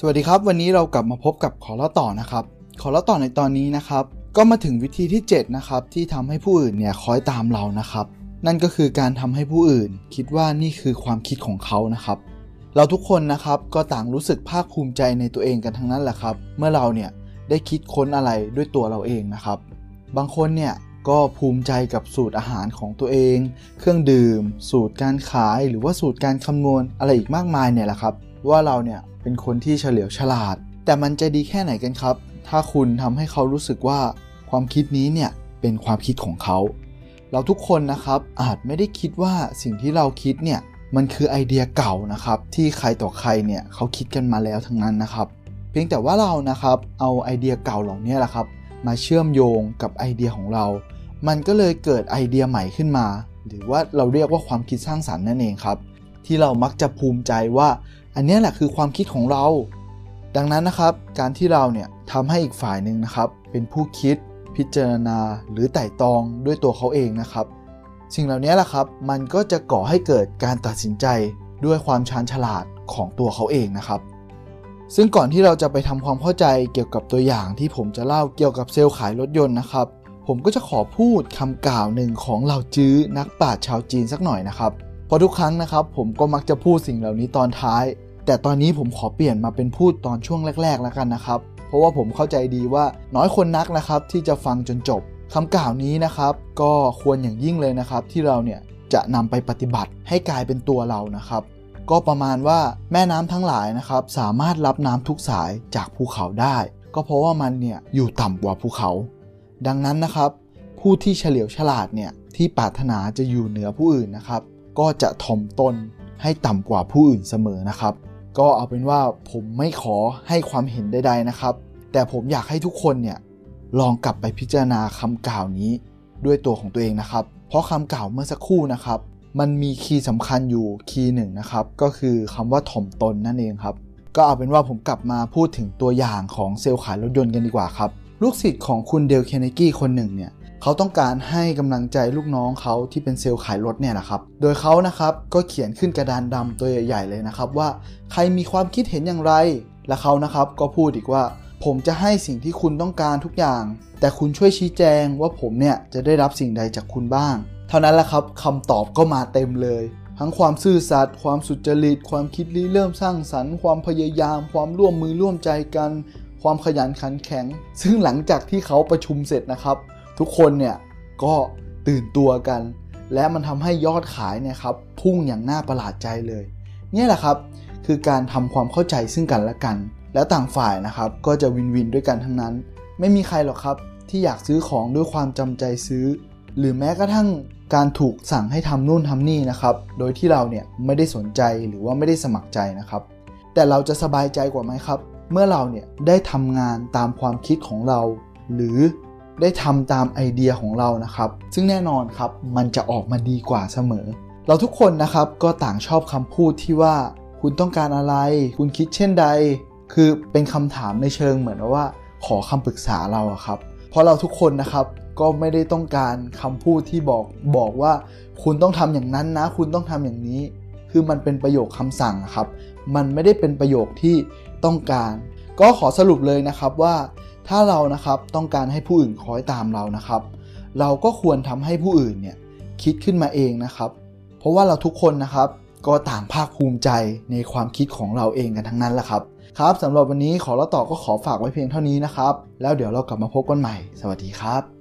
สวัสดีครับ วันนี้เรากลับมาพบกับขอเล่าต่อนะครับ ขอเล่าต่อในตอนนี้นะครับ ก็มาถึงวิธีที่ 7 นะครับ ที่ทำให้ผู้อื่นเนี่ยคอยตามเรานะครับ นั่นก็คือการทำให้ผู้อื่น คิดว่านี่คือความคิดของเขานะครับ เราทุกคนนะครับก็ต่างรู้สึกภาคภูมิใจในตัวเองกันทั้งนั้นแหละครับ เมื่อเราเนี่ยได้คิดค้นอะไรด้วยตัวเราเองนะครับ บางคนเนี่ยก็ภูมิใจกับสูตรอาหารของตัวเอง เครื่องดื่ม สูตรการขาย หรือว่าสูตรการคำนวณอะไรอีกมากมายเนี่ยแหละครับ ว่าเราเนี่ยเป็นคนที่เฉลียวฉลาด แต่มันจะดีแค่ไหนกันครับ ถ้าคุณทำให้เขารู้สึกว่าความคิดนี้เนี่ยเป็นความคิดของเขา เราทุกคนนะครับอาจไม่ได้คิดว่าสิ่งที่เราคิดเนี่ยมันคือไอเดียเก่านะครับที่ใครต่อใครเนี่ยเขาคิดกันมาแล้วทั้งนั้นนะครับเพียงแต่ว่าเรานะครับเอาไอเดียเก่าเหล่านี้แหละครับ มาเชื่อมโยงกับไอเดียของเรา มันก็เลยเกิดไอเดียใหม่ขึ้นมา หรือว่าเราเรียกว่าความคิดสร้างสรรค์นั่นเองครับ ที่เรามักจะภูมิใจว่า อันนี้แหละคือความคิดของเรา ดังนั้นนะครับ การที่เราเนี่ยทำให้อีกฝ่ายหนึ่งนะครับ เป็นผู้คิด พิจารณา หรือไต่ตองด้วยตัวเขาเองนะครับ สิ่งเหล่านี้แหละครับ มันก็จะก่อให้เกิดการตัดสินใจด้วยความชาญฉลาดของตัวเขาเองนะครับ ซึ่งก่อนที่เราจะไปทำความเข้าใจเกี่ยวกับตัวอย่างที่ผมจะเล่าเกี่ยวกับเซลล์ขายรถยนต์นะครับ ผมก็จะขอพูดคำกล่าวหนึ่งของเหล่าจื้อนักปราชญ์ชาวจีนสักหน่อยนะครับ เพราะทุกครั้งนะครับผมก็มักจะพูดสิ่งเหล่านี้ตอนท้าย แต่ตอนนี้ผมขอเปลี่ยนมาเป็นพูดตอนช่วงแรก ๆ แล้วกันนะครับ เพราะว่าผมเข้าใจดีว่าน้อยคนนักนะครับที่จะฟังจนจบคำกล่าวนี้นะครับ ก็ควรอย่างยิ่งเลยนะครับ ที่เราเนี่ยจะนำไปปฏิบัติให้กลายเป็นตัวเรานะครับ ก็ประมาณว่าแม่น้ำทั้งหลายนะครับ สามารถรับน้ำทุกสายจากภูเขาได้ ก็เพราะว่ามันเนี่ยอยู่ต่ำกว่าภูเขา ดังนั้นนะครับ ผู้ที่เฉลียวฉลาดเนี่ยที่ปรารถนาจะอยู่เหนือผู้อื่นนะครับ ก็จะถ่อมตนให้ต่ำกว่าผู้อื่นเสมอนะครับ ก็เอาเป็นว่าผมไม่ขอให้ความเห็นใดๆนะครับ แต่ผมอยากให้ทุกคนเนี่ยลองกลับไปพิจารณาคำกล่าวนี้ด้วยตัวของตัวเองนะครับ เพราะคำกล่าวเมื่อสักครู่นะครับ มันมีคีย์สำคัญอยู่คีย์หนึ่งนะครับ ก็คือคำว่าถ่อมตนนั่นเองครับ ก็เอาเป็นว่าผมกลับมาพูดถึงตัวอย่างของเซลล์ขายรถยนต์กันดีกว่าครับ ลูกศิษย์ของคุณเดลเคนเนกี้คนหนึ่งเนี่ย เขาต้องการให้กำลังใจลูกน้องเขาที่เป็นเซลล์ขายรถเนี่ยนะครับ โดยเขานะครับก็เขียนขึ้นกระดานดำตัวใหญ่ๆเลยนะครับว่าใครมีความคิดเห็นอย่างไร และเขานะครับก็พูดอีกว่า ผมจะให้สิ่งที่คุณต้องการทุกอย่าง แต่คุณช่วยชี้แจงว่าผมเนี่ยจะได้รับสิ่งใดจากคุณบ้าง เท่านั้นแหละครับคำตอบก็มาเต็มเลยทั้งความซื่อสัตย์ ความสุจริต ความคิดริเริ่มสร้างสรรค์ ความพยายาม ความร่วมมือร่วมใจกัน ความขยันขันแข็ง ซึ่งหลังจากที่เขาประชุมเสร็จนะครับ ทุกคนเนี่ยก็ตื่นตัวกัน และมันทำให้ยอดขายเนี่ยครับพุ่งอย่างน่าประหลาดใจเลย เนี่ยแหละครับคือการทำความเข้าใจซึ่งกันและกัน แล้วต่างฝ่ายนะครับก็จะวินวินด้วยกันทั้งนั้น ไม่มีใครหรอกครับที่อยากซื้อของด้วยความจำใจซื้อ หรือแม้กระทั่งการถูกสั่งให้ทำนู่นทำนี่นะครับ โดยที่เราเนี่ยไม่ได้สนใจหรือว่าไม่ได้สมัครใจนะครับ แต่เราจะสบายใจกว่าไหมครับ เมื่อเราเนี่ยได้ทำงานตามความคิดของเรา หรือ ได้ทำตามไอเดียของเรานะครับ ซึ่งแน่นอนครับมันจะออกมาดีกว่าเสมอ เราทุกคนนะครับก็ต่างชอบคำพูดที่ว่า คุณต้องการอะไร คุณคิดเช่นใด คือเป็นคำถามในเชิงเหมือนว่า ขอคำปรึกษาเราครับ เพราะเราทุกคนนะครับก็ไม่ได้ต้องการคำพูดที่บอกบอกว่า คุณต้องทำอย่างนั้นนะ คุณต้องทำอย่างนี้ คือมันเป็นประโยคคำสั่งครับ มันไม่ได้เป็นประโยคที่ต้องการ ก็ขอสรุปเลยนะครับว่า ถ้าเรานะครับต้องการให้ผู้อื่นคอยตามเรานะครับ เราก็ควรทำให้ผู้อื่นเนี่ยคิดขึ้นมาเองนะครับ เพราะว่าเราทุกคนนะครับก็ต่างภาคภูมิใจในความคิดของเราเองกันทั้งนั้นแหละครับ ครับสำหรับวันนี้ขอเล่าต่อก็ขอฝากไว้เพียงเท่านี้นะครับ แล้วเดี๋ยวเรากลับมาพบกันใหม่ สวัสดีครับ